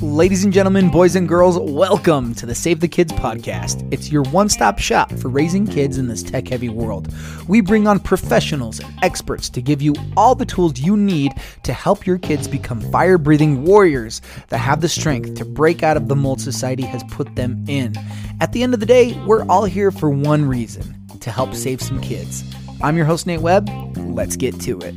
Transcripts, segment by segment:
Ladies and gentlemen, boys and girls, welcome to the Save the Kids podcast. It's your one stop shop for raising kids in this tech heavy world. We bring on professionals and experts to give you all the tools you need to help your kids become fire breathing warriors that have the strength to break out of the mold society has put them in. At the end of the day, we're all here for one reason to help save some kids. I'm your host, Nate Webb. Let's get to it.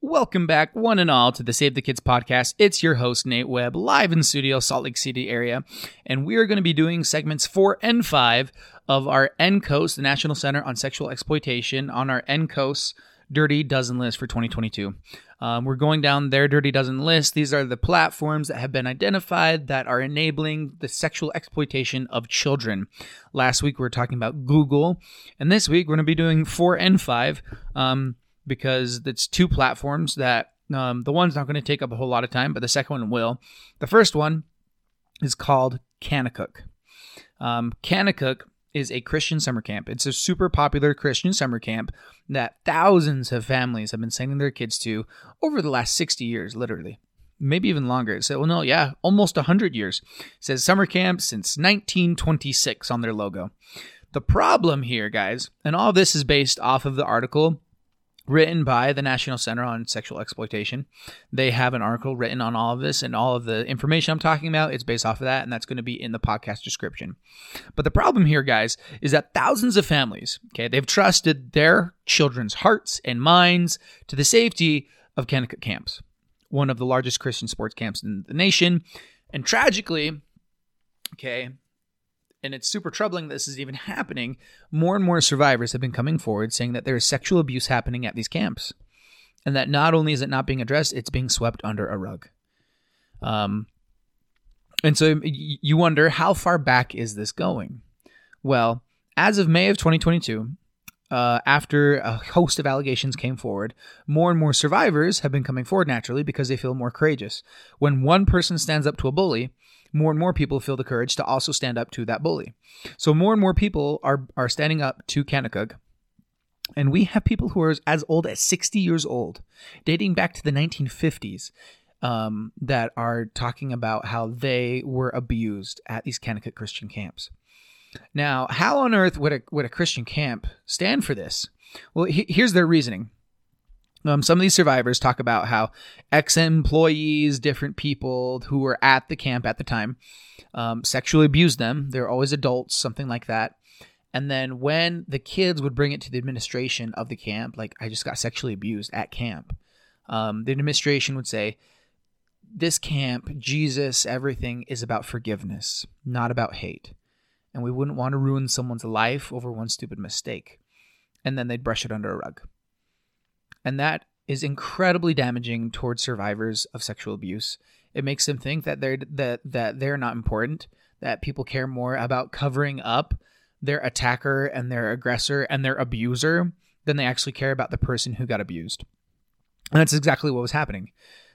Welcome back, one and all, to the Save the Kids podcast. It's your host, Nate Webb, live in studio, Salt Lake City area. And we are going to be doing segments four and five of our NCOSE, the National Center on Sexual Exploitation, on our NCOSE Dirty Dozen list for 2022. Um, we're going down their Dirty Dozen list. These are the platforms that have been identified that are enabling the sexual exploitation of children. Last week we were talking about Google, and this week we're going to be doing four and five. Um, because it's two platforms that um, the one's not going to take up a whole lot of time, but the second one will. The first one is called Kanakuk. Um, Kanakuk is a Christian summer camp. It's a super popular Christian summer camp that thousands of families have been sending their kids to over the last 60 years, literally. Maybe even longer. It So, well, no, yeah, almost 100 years. It says summer camp since 1926 on their logo. The problem here, guys, and all this is based off of the article written by the National Center on Sexual Exploitation. They have an article written on all of this, and all of the information I'm talking about is based off of that, and that's going to be in the podcast description. But the problem here, guys, is that thousands of families, okay, they've trusted their children's hearts and minds to the safety of Kanakuk camps, one of the largest Christian sports camps in the nation. And tragically, okay, and it's super troubling that this is even happening, more and more survivors have been coming forward saying that there is sexual abuse happening at these camps. And that not only is it not being addressed, it's being swept under a rug. Um, and so you wonder how far back is this going? Well, as of May of 2022, uh, after a host of allegations came forward, more and more survivors have been coming forward naturally because they feel more courageous. When one person stands up to a bully, more and more people feel the courage to also stand up to that bully. So more and more people are are standing up to Kanakuk. And we have people who are as old as 60 years old, dating back to the 1950s, um, that are talking about how they were abused at these Kanakuk Christian camps. Now, how on earth would a, would a Christian camp stand for this? Well, he, here's their reasoning. Um, some of these survivors talk about how ex employees, different people who were at the camp at the time, um, sexually abused them. They're always adults, something like that. And then when the kids would bring it to the administration of the camp, like I just got sexually abused at camp, um, the administration would say, This camp, Jesus, everything is about forgiveness, not about hate. And we wouldn't want to ruin someone's life over one stupid mistake. And then they'd brush it under a rug. And that is incredibly damaging towards survivors of sexual abuse. It makes them think that they're that that they're not important, that people care more about covering up their attacker and their aggressor and their abuser than they actually care about the person who got abused. And that's exactly what was happening.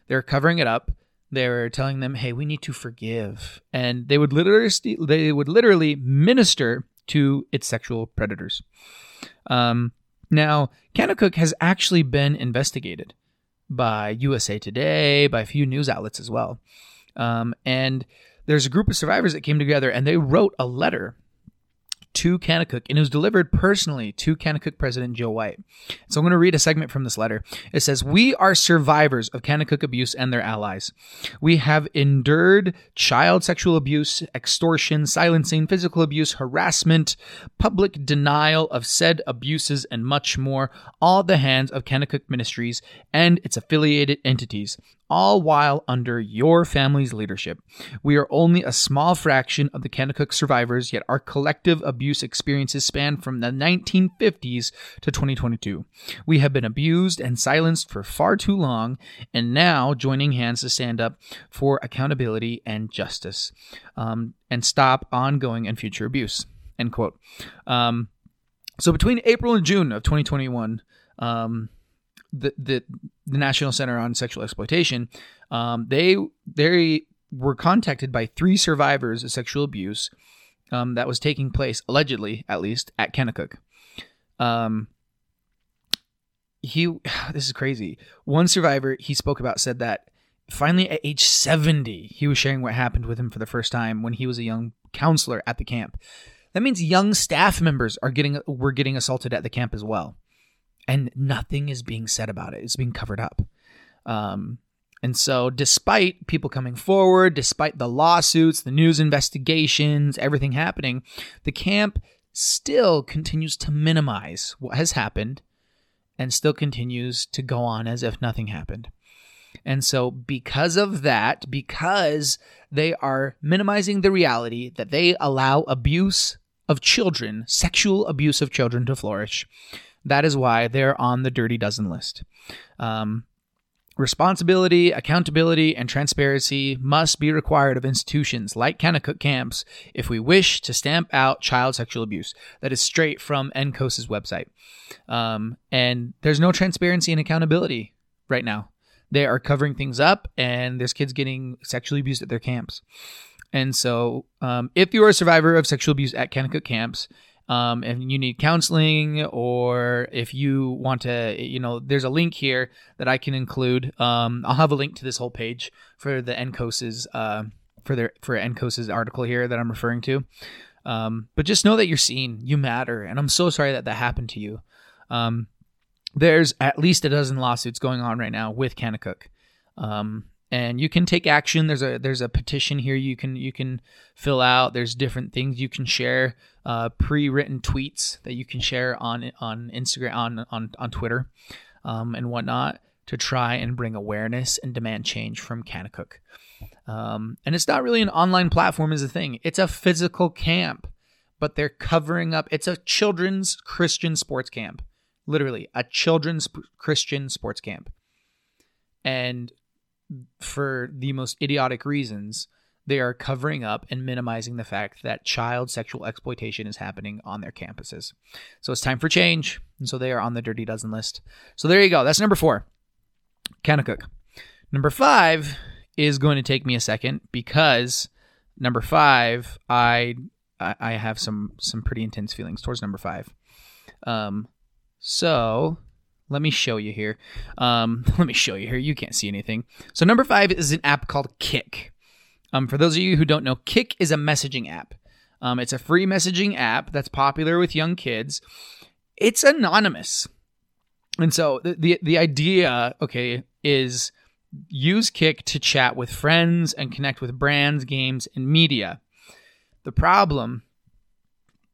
They're covering it up. They were telling them, "Hey, we need to forgive," and they would literally they would literally minister to its sexual predators. Um, now, Kanakuk has actually been investigated by USA Today, by a few news outlets as well. Um, and there's a group of survivors that came together and they wrote a letter to Kanakuk, and it was delivered personally to Kanakuk President Joe White. So I'm going to read a segment from this letter. It says, We are survivors of Kanakuk abuse and their allies. We have endured child sexual abuse, extortion, silencing, physical abuse, harassment, public denial of said abuses, and much more, all at the hands of Kanakuk Ministries and its affiliated entities all while under your family's leadership. We are only a small fraction of the Kanakuk survivors, yet our collective abuse experiences span from the 1950s to 2022. We have been abused and silenced for far too long, and now joining hands to stand up for accountability and justice um, and stop ongoing and future abuse. End quote. Um, so between April and June of 2021, um, the, the the National Center on Sexual Exploitation, um, they they were contacted by three survivors of sexual abuse um, that was taking place allegedly, at least, at Kanakuk. Um, he this is crazy. One survivor he spoke about said that finally at age 70 he was sharing what happened with him for the first time when he was a young counselor at the camp. That means young staff members are getting were getting assaulted at the camp as well, and nothing is being said about it. It's being covered up. Um, and so, despite people coming forward, despite the lawsuits, the news investigations, everything happening, the camp still continues to minimize what has happened and still continues to go on as if nothing happened. And so, because of that, because they are minimizing the reality that they allow abuse of children, sexual abuse of children to flourish, that is why they're on the Dirty Dozen list. Um, Responsibility, accountability, and transparency must be required of institutions like Kanakuk camps if we wish to stamp out child sexual abuse. That is straight from NCOSE's website. Um, and there's no transparency and accountability right now. They are covering things up, and there's kids getting sexually abused at their camps. And so, um, if you are a survivor of sexual abuse at Kanakuk camps, um, and you need counseling or if you want to you know there's a link here that i can include. Um, i'll have a link to this whole page for the NCOSE's uh, for their for NCOSE's article here that i'm referring to. Um, but just know that you're seen. You matter. And i'm so sorry that that happened to you. Um, there's at least a dozen lawsuits going on right now with Kanakuk. Um, and you can take action. There's a there's a petition here you can you can fill out. There's different things you can share uh, pre-written tweets that you can share on on instagram on on, on twitter um, and whatnot to try and bring awareness and demand change from Kanakuk. Um, and it's not really an online platform is a thing. It's a physical camp but they're covering up it's a children's christian sports camp. Literally a children's christian sports camp. And for the most idiotic reasons, they are covering up and minimizing the fact that child sexual exploitation is happening on their campuses. So it's time for change. And so they are on the Dirty Dozen list. So there you go. That's number four, Kanakuk. Number five is going to take me a second because number five, I I have some some pretty intense feelings towards number five. Um, so let me show you here. Um, let me show you here. You can't see anything. So number five is an app called Kik. Um, for those of you who don't know, Kik is a messaging app. Um, it's a free messaging app that's popular with young kids. It's anonymous, and so the the, the idea, okay, is use Kik to chat with friends and connect with brands, games, and media. The problem,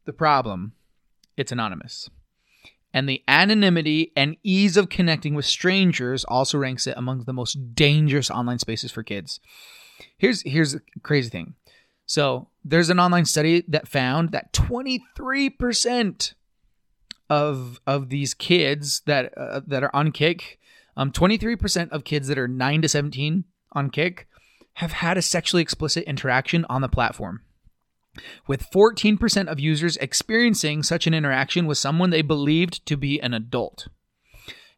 the problem, it's anonymous and the anonymity and ease of connecting with strangers also ranks it among the most dangerous online spaces for kids. Here's here's a crazy thing. So, there's an online study that found that 23% of of these kids that uh, that are on Kik, um 23% of kids that are 9 to 17 on Kik have had a sexually explicit interaction on the platform with 14% of users experiencing such an interaction with someone they believed to be an adult.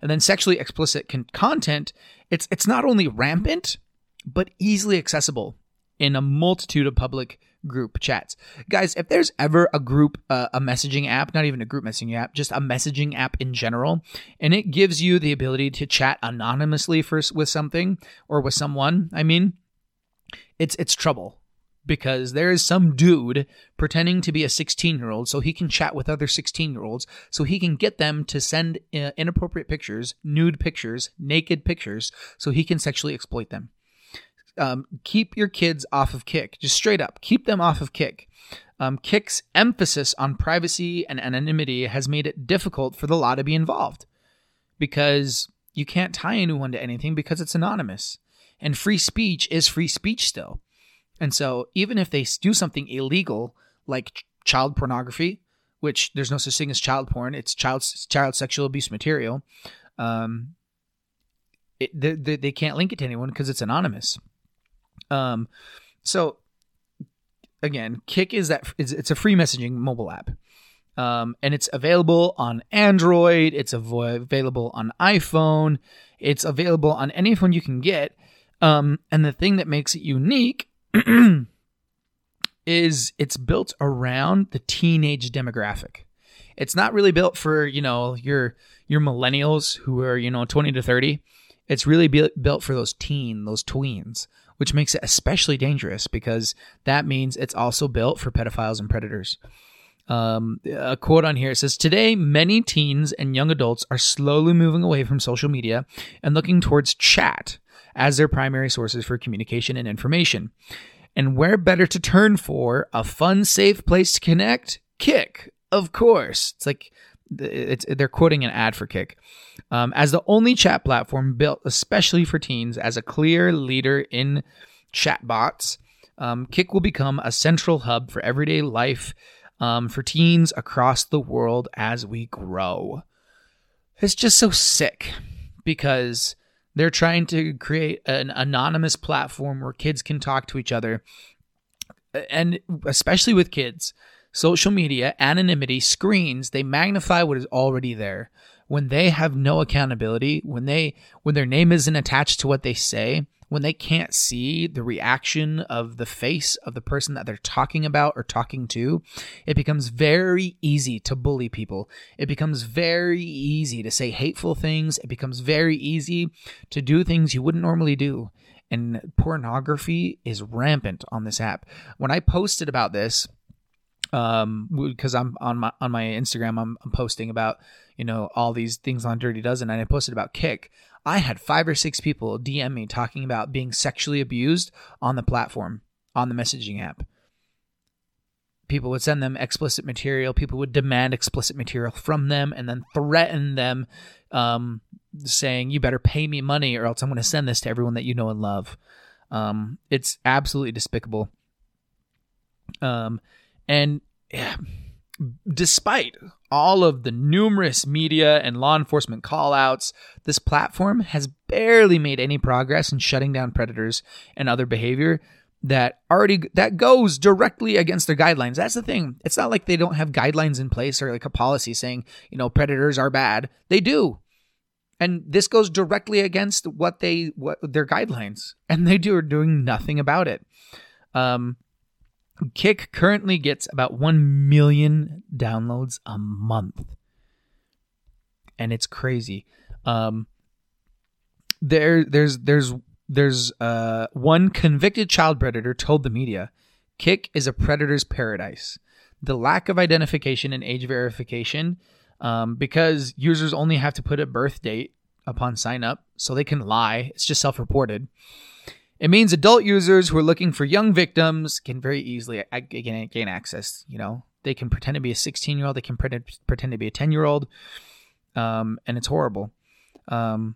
And then sexually explicit con- content, it's it's not only rampant, but easily accessible in a multitude of public group chats. Guys, if there's ever a group uh, a messaging app, not even a group messaging app, just a messaging app in general, and it gives you the ability to chat anonymously for with something or with someone, I mean, it's it's trouble because there is some dude pretending to be a 16 year old so he can chat with other 16 year olds so he can get them to send uh, inappropriate pictures, nude pictures, naked pictures, so he can sexually exploit them. Um, keep your kids off of Kik just straight up, keep them off of Kik Um, Kik's emphasis on privacy and anonymity has made it difficult for the law to be involved because you can't tie anyone to anything because it's anonymous. And free speech is free speech still. And so even if they do something illegal like child pornography, which there's no such thing as child porn, it's child child sexual abuse material. Um, it, they, they can't link it to anyone because it's anonymous. Um, so again, Kik is that it's a free messaging mobile app. Um, and it's available on Android. It's av- available on iPhone. It's available on any phone you can get. Um, and the thing that makes it unique is it's built around the teenage demographic. It's not really built for, you know, your your millennials who are, you know, 20 to 30. It's really built for those teen, those tweens, which makes it especially dangerous because that means it's also built for pedophiles and predators. Um, a quote on here says Today, many teens and young adults are slowly moving away from social media and looking towards chat as their primary sources for communication and information. And where better to turn for a fun, safe place to connect? Kik, of course. It's like it's they're quoting an ad for Kik. Um, as the only chat platform built especially for teens, as a clear leader in chatbots, um, Kik will become a central hub for everyday life um, for teens across the world as we grow. It's just so sick because they're trying to create an anonymous platform where kids can talk to each other. And especially with kids, social media, anonymity, screens, they magnify what is already there. When they have no accountability, when they when their name isn't attached to what they say, when they can't see the reaction of the face of the person that they're talking about or talking to, it becomes very easy to bully people. It becomes very easy to say hateful things. It becomes very easy to do things you wouldn't normally do. And pornography is rampant on this app. When I posted about this, um because i'm on my on my instagram I'm, I'm, posting about you know all these things on dirty dozen and i posted about Kik i had five or six people dm me talking about being sexually abused on the platform on the messaging app. People would send them explicit material. People would demand explicit material from them and then threaten them um, saying you better pay me money or else i'm going to send this to everyone that you know and love. Um, it's absolutely despicable. Um, and yeah, despite all of the numerous media and law enforcement callouts, this platform has barely made any progress in shutting down predators and other behavior that already that goes directly against their guidelines. That's the thing. It's not like they don't have guidelines in place or like a policy saying, you know, predators are bad. They do. And this goes directly against what they what their guidelines and they do are doing nothing about it. Um Kik currently gets about 1 million downloads a month. And it's crazy. Um, there there's there's there's uh, one convicted child predator told the media, Kik is a predator's paradise. The lack of identification and age verification um, because users only have to put a birth date upon sign up so they can lie. It's just self-reported. It means adult users who are looking for young victims can very easily gain, gain access. You know, they can pretend to be a 16 year old, they can pretend, to be a 10 year old, um, and it's horrible. Um,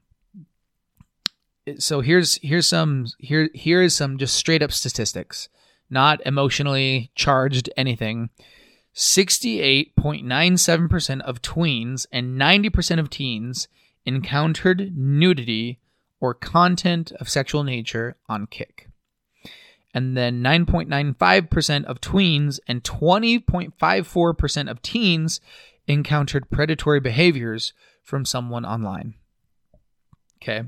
so here's here's some here here is some just straight up statistics, not emotionally charged anything. 68.97% of tweens and 90% of teens encountered nudity or content of sexual nature on Kik. And then 9.95% of tweens and 20.54% of teens encountered predatory behaviors from someone online. Okay.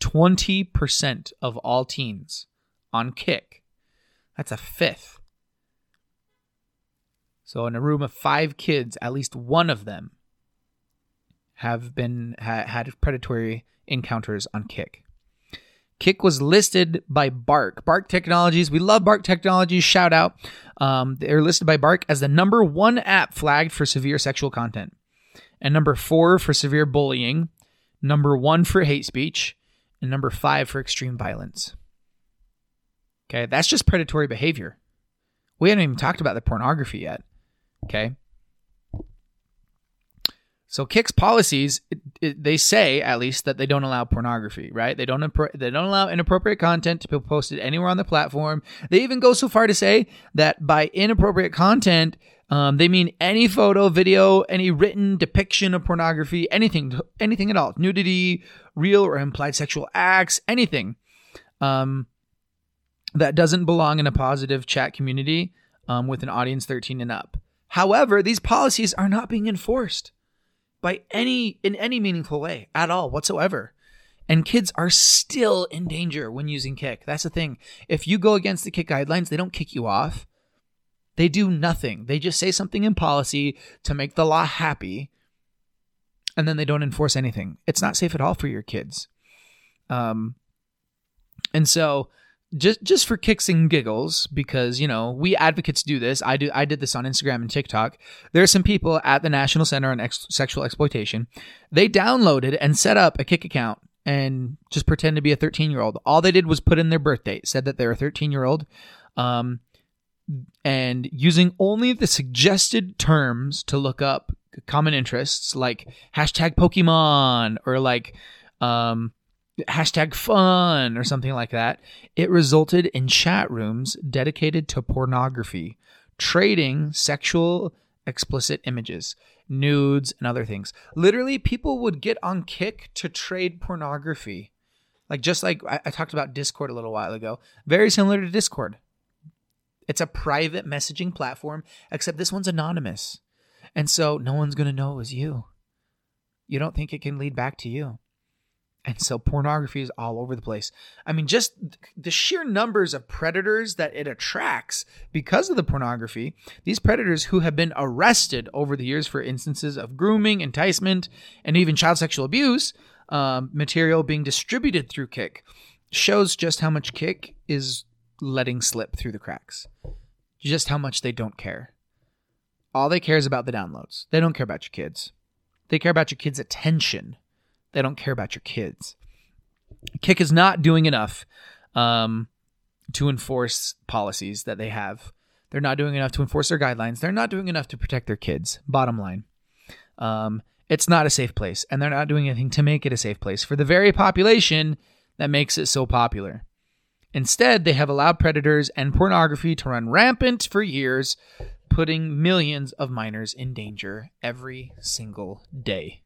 20% of all teens on Kik. That's a fifth. So in a room of 5 kids, at least one of them have been ha- had predatory encounters on Kik. Kik was listed by Bark. Bark Technologies. We love Bark Technologies. Shout out. Um, they're listed by Bark as the number one app flagged for severe sexual content, and number four for severe bullying, number one for hate speech, and number five for extreme violence. Okay, that's just predatory behavior. We haven't even talked about the pornography yet. Okay. So Kik's policies, it, it, they say at least that they don't allow pornography, right? They don't they don't allow inappropriate content to be posted anywhere on the platform. They even go so far to say that by inappropriate content, um, they mean any photo, video, any written depiction of pornography, anything, anything at all, nudity, real or implied sexual acts, anything um, that doesn't belong in a positive chat community um, with an audience 13 and up. However, these policies are not being enforced by any in any meaningful way at all whatsoever. And kids are still in danger when using Kik. That's the thing. If you go against the Kik guidelines, they don't kick you off. They do nothing. They just say something in policy to make the law happy, and then they don't enforce anything. It's not safe at all for your kids. Um, and so just just for kicks and giggles because you know we advocates do this. I do i did this on instagram and tiktok. There are some people at the national center on Ex- sexual exploitation. They downloaded and set up a Kik account and just pretend to be a 13 year old all they did was put in their birth date said that they're a 13 year old um, and using only the suggested terms to look up common interests like hashtag pokemon or like um, hashtag fun or something like that, it resulted in chat rooms dedicated to pornography, trading sexual explicit images, nudes, and other things. Literally, people would get on Kik to trade pornography. Like, just like I, I talked about Discord a little while ago, very similar to Discord. It's a private messaging platform, except this one's anonymous. And so no one's going to know it was you. You don't think it can lead back to you. And so pornography is all over the place. I mean, just the sheer numbers of predators that it attracts because of the pornography, these predators who have been arrested over the years for instances of grooming, enticement, and even child sexual abuse um, material being distributed through Kik, shows just how much Kik is letting slip through the cracks. Just how much they don't care. All they care is about the downloads. They don't care about your kids. They care about your kids' attention they don't care about your kids. Kik is not doing enough um, to enforce policies that they have. They're not doing enough to enforce their guidelines. They're not doing enough to protect their kids. Bottom line. Um, it's not a safe place, and they're not doing anything to make it a safe place for the very population that makes it so popular. Instead, they have allowed predators and pornography to run rampant for years, putting millions of minors in danger every single day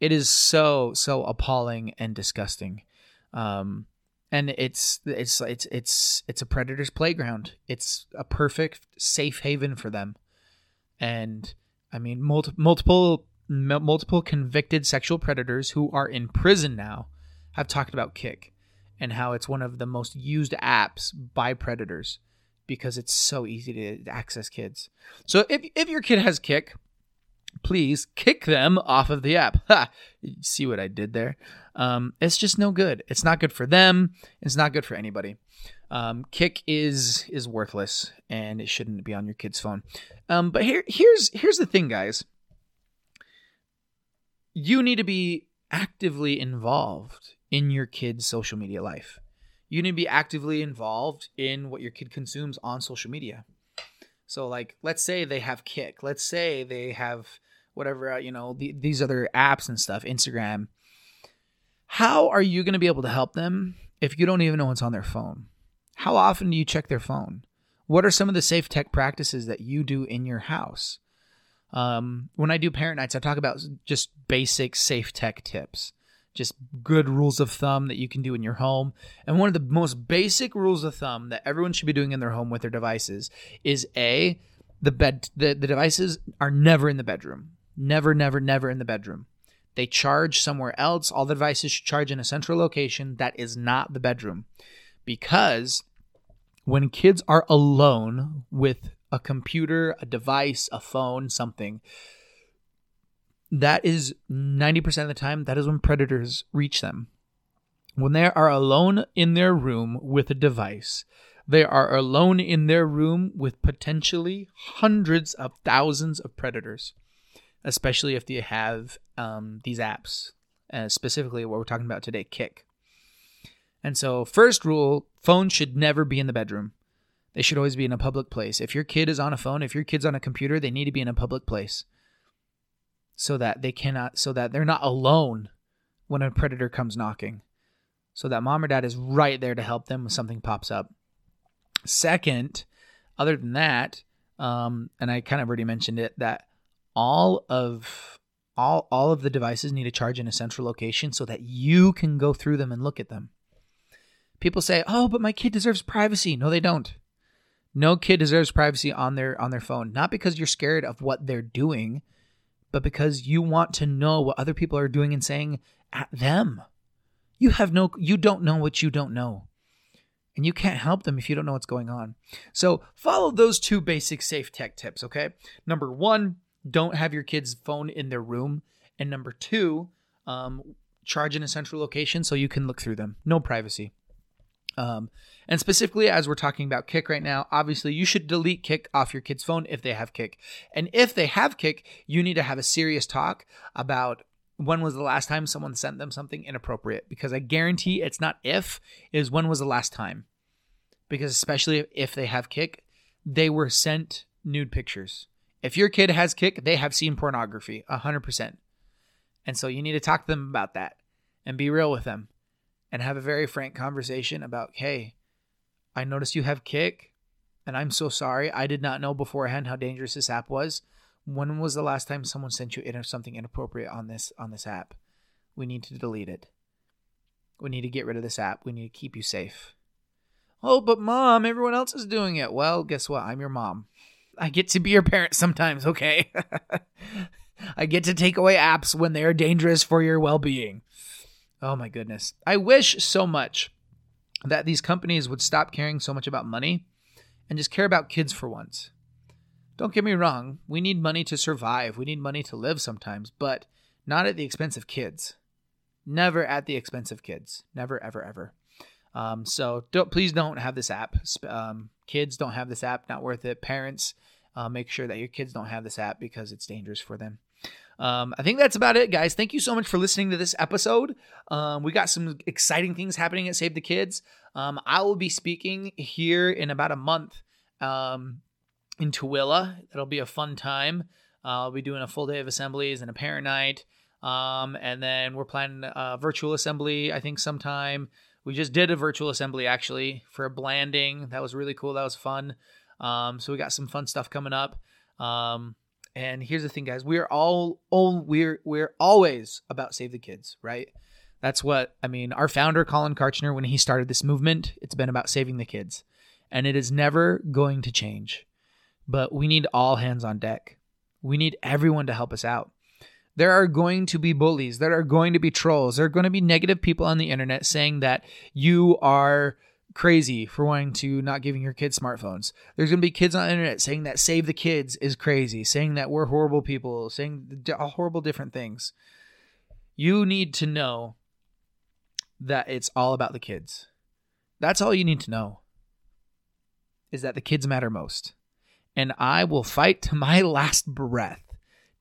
it is so so appalling and disgusting. Um and it's it's it's it's it's a predator's playground. It's a perfect safe haven for them. And i mean multi- multiple multiple convicted sexual predators who are in prison now have talked about Kik and how it's one of the most used apps by predators because it's so easy to access kids. So if if your kid has Kik please kick them off of the app. Ha! See what I did there? Um, it's just no good. It's not good for them. It's not good for anybody. Um, Kik is is worthless, and it shouldn't be on your kid's phone. Um, but here here's here's the thing, guys. You need to be actively involved in your kid's social media life. You need to be actively involved in what your kid consumes on social media. So like let's say they have Kik. Let's say they have whatever, uh, you know, the, these other apps and stuff, Instagram. How are you going to be able to help them if you don't even know what's on their phone? How often do you check their phone? What are some of the safe tech practices that you do in your house? Um, when I do parent nights, I talk about just basic safe tech tips just good rules of thumb that you can do in your home. And one of the most basic rules of thumb that everyone should be doing in their home with their devices is A, the bed the, the devices are never in the bedroom. Never, never, never in the bedroom. They charge somewhere else. All the devices should charge in a central location that is not the bedroom. Because when kids are alone with a computer, a device, a phone, something, that is 90% of the time, that is when predators reach them. When they are alone in their room with a device, they are alone in their room with potentially hundreds of thousands of predators, especially if they have um, these apps, uh, specifically what we're talking about today, Kik. And so, first rule phones should never be in the bedroom. They should always be in a public place. If your kid is on a phone, if your kid's on a computer, they need to be in a public place so that they cannot so that they're not alone when a predator comes knocking so that mom or dad is right there to help them when something pops up second other than that um, and i kind of already mentioned it that all of all all of the devices need to charge in a central location so that you can go through them and look at them people say oh but my kid deserves privacy no they don't no kid deserves privacy on their on their phone not because you're scared of what they're doing but because you want to know what other people are doing and saying at them. You have no you don't know what you don't know. and you can't help them if you don't know what's going on. So follow those two basic safe tech tips, okay? Number one, don't have your kid's phone in their room. And number two, um, charge in a central location so you can look through them. No privacy. Um, and specifically, as we're talking about Kik right now, obviously you should delete Kik off your kid's phone if they have Kik. And if they have Kik, you need to have a serious talk about when was the last time someone sent them something inappropriate because i guarantee it's not if is when was the last time because especially if they have Kik they were sent nude pictures if your kid has Kik they have seen pornography 100% and so you need to talk to them about that and be real with them and have a very frank conversation about hey i noticed you have Kik and i'm so sorry i did not know beforehand how dangerous this app was when was the last time someone sent you in something inappropriate on this on this app? We need to delete it. We need to get rid of this app. We need to keep you safe. Oh, but mom, everyone else is doing it. Well, guess what? I'm your mom. I get to be your parent sometimes, okay? I get to take away apps when they are dangerous for your well being. Oh my goodness. I wish so much that these companies would stop caring so much about money and just care about kids for once. Don't get me wrong, we need money to survive. We need money to live sometimes, but not at the expense of kids. Never at the expense of kids. Never, ever, ever. Um, so don't, please don't have this app. Um, kids don't have this app. Not worth it. Parents, uh, make sure that your kids don't have this app because it's dangerous for them. Um, I think that's about it, guys. Thank you so much for listening to this episode. Um, we got some exciting things happening at Save the Kids. Um, I will be speaking here in about a month um, in Tooele. That'll be a fun time. Uh, I'll be doing a full day of assemblies and a parent night. Um, and then we're planning a virtual assembly, I think, sometime. We just did a virtual assembly actually for a blanding. That was really cool. That was fun. Um, so we got some fun stuff coming up. Um, and here's the thing, guys: we are all, all we're we're always about save the kids, right? That's what I mean. Our founder, Collin Kartchner, when he started this movement, it's been about saving the kids, and it is never going to change but we need all hands on deck. We need everyone to help us out. There are going to be bullies, there are going to be trolls, there are going to be negative people on the internet saying that you are crazy for wanting to not giving your kids smartphones. There's going to be kids on the internet saying that save the kids is crazy, saying that we're horrible people, saying horrible different things. You need to know that it's all about the kids. That's all you need to know. Is that the kids matter most and I will fight to my last breath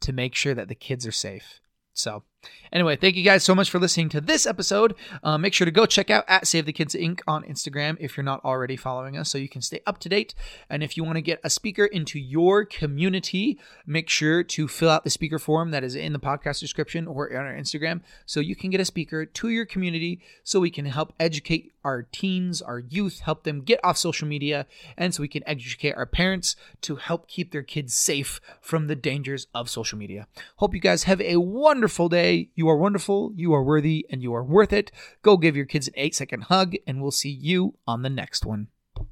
to make sure that the kids are safe. So, anyway, thank you guys so much for listening to this episode. Uh, make sure to go check out at Save the Kids Inc. on Instagram if you're not already following us so you can stay up to date. And if you want to get a speaker into your community, make sure to fill out the speaker form that is in the podcast description or on our Instagram so you can get a speaker to your community so we can help educate our teens, our youth, help them get off social media, and so we can educate our parents to help keep their kids safe from the dangers of social media. Hope you guys have a wonderful day. You are wonderful, you are worthy, and you are worth it. Go give your kids an eight second hug, and we'll see you on the next one.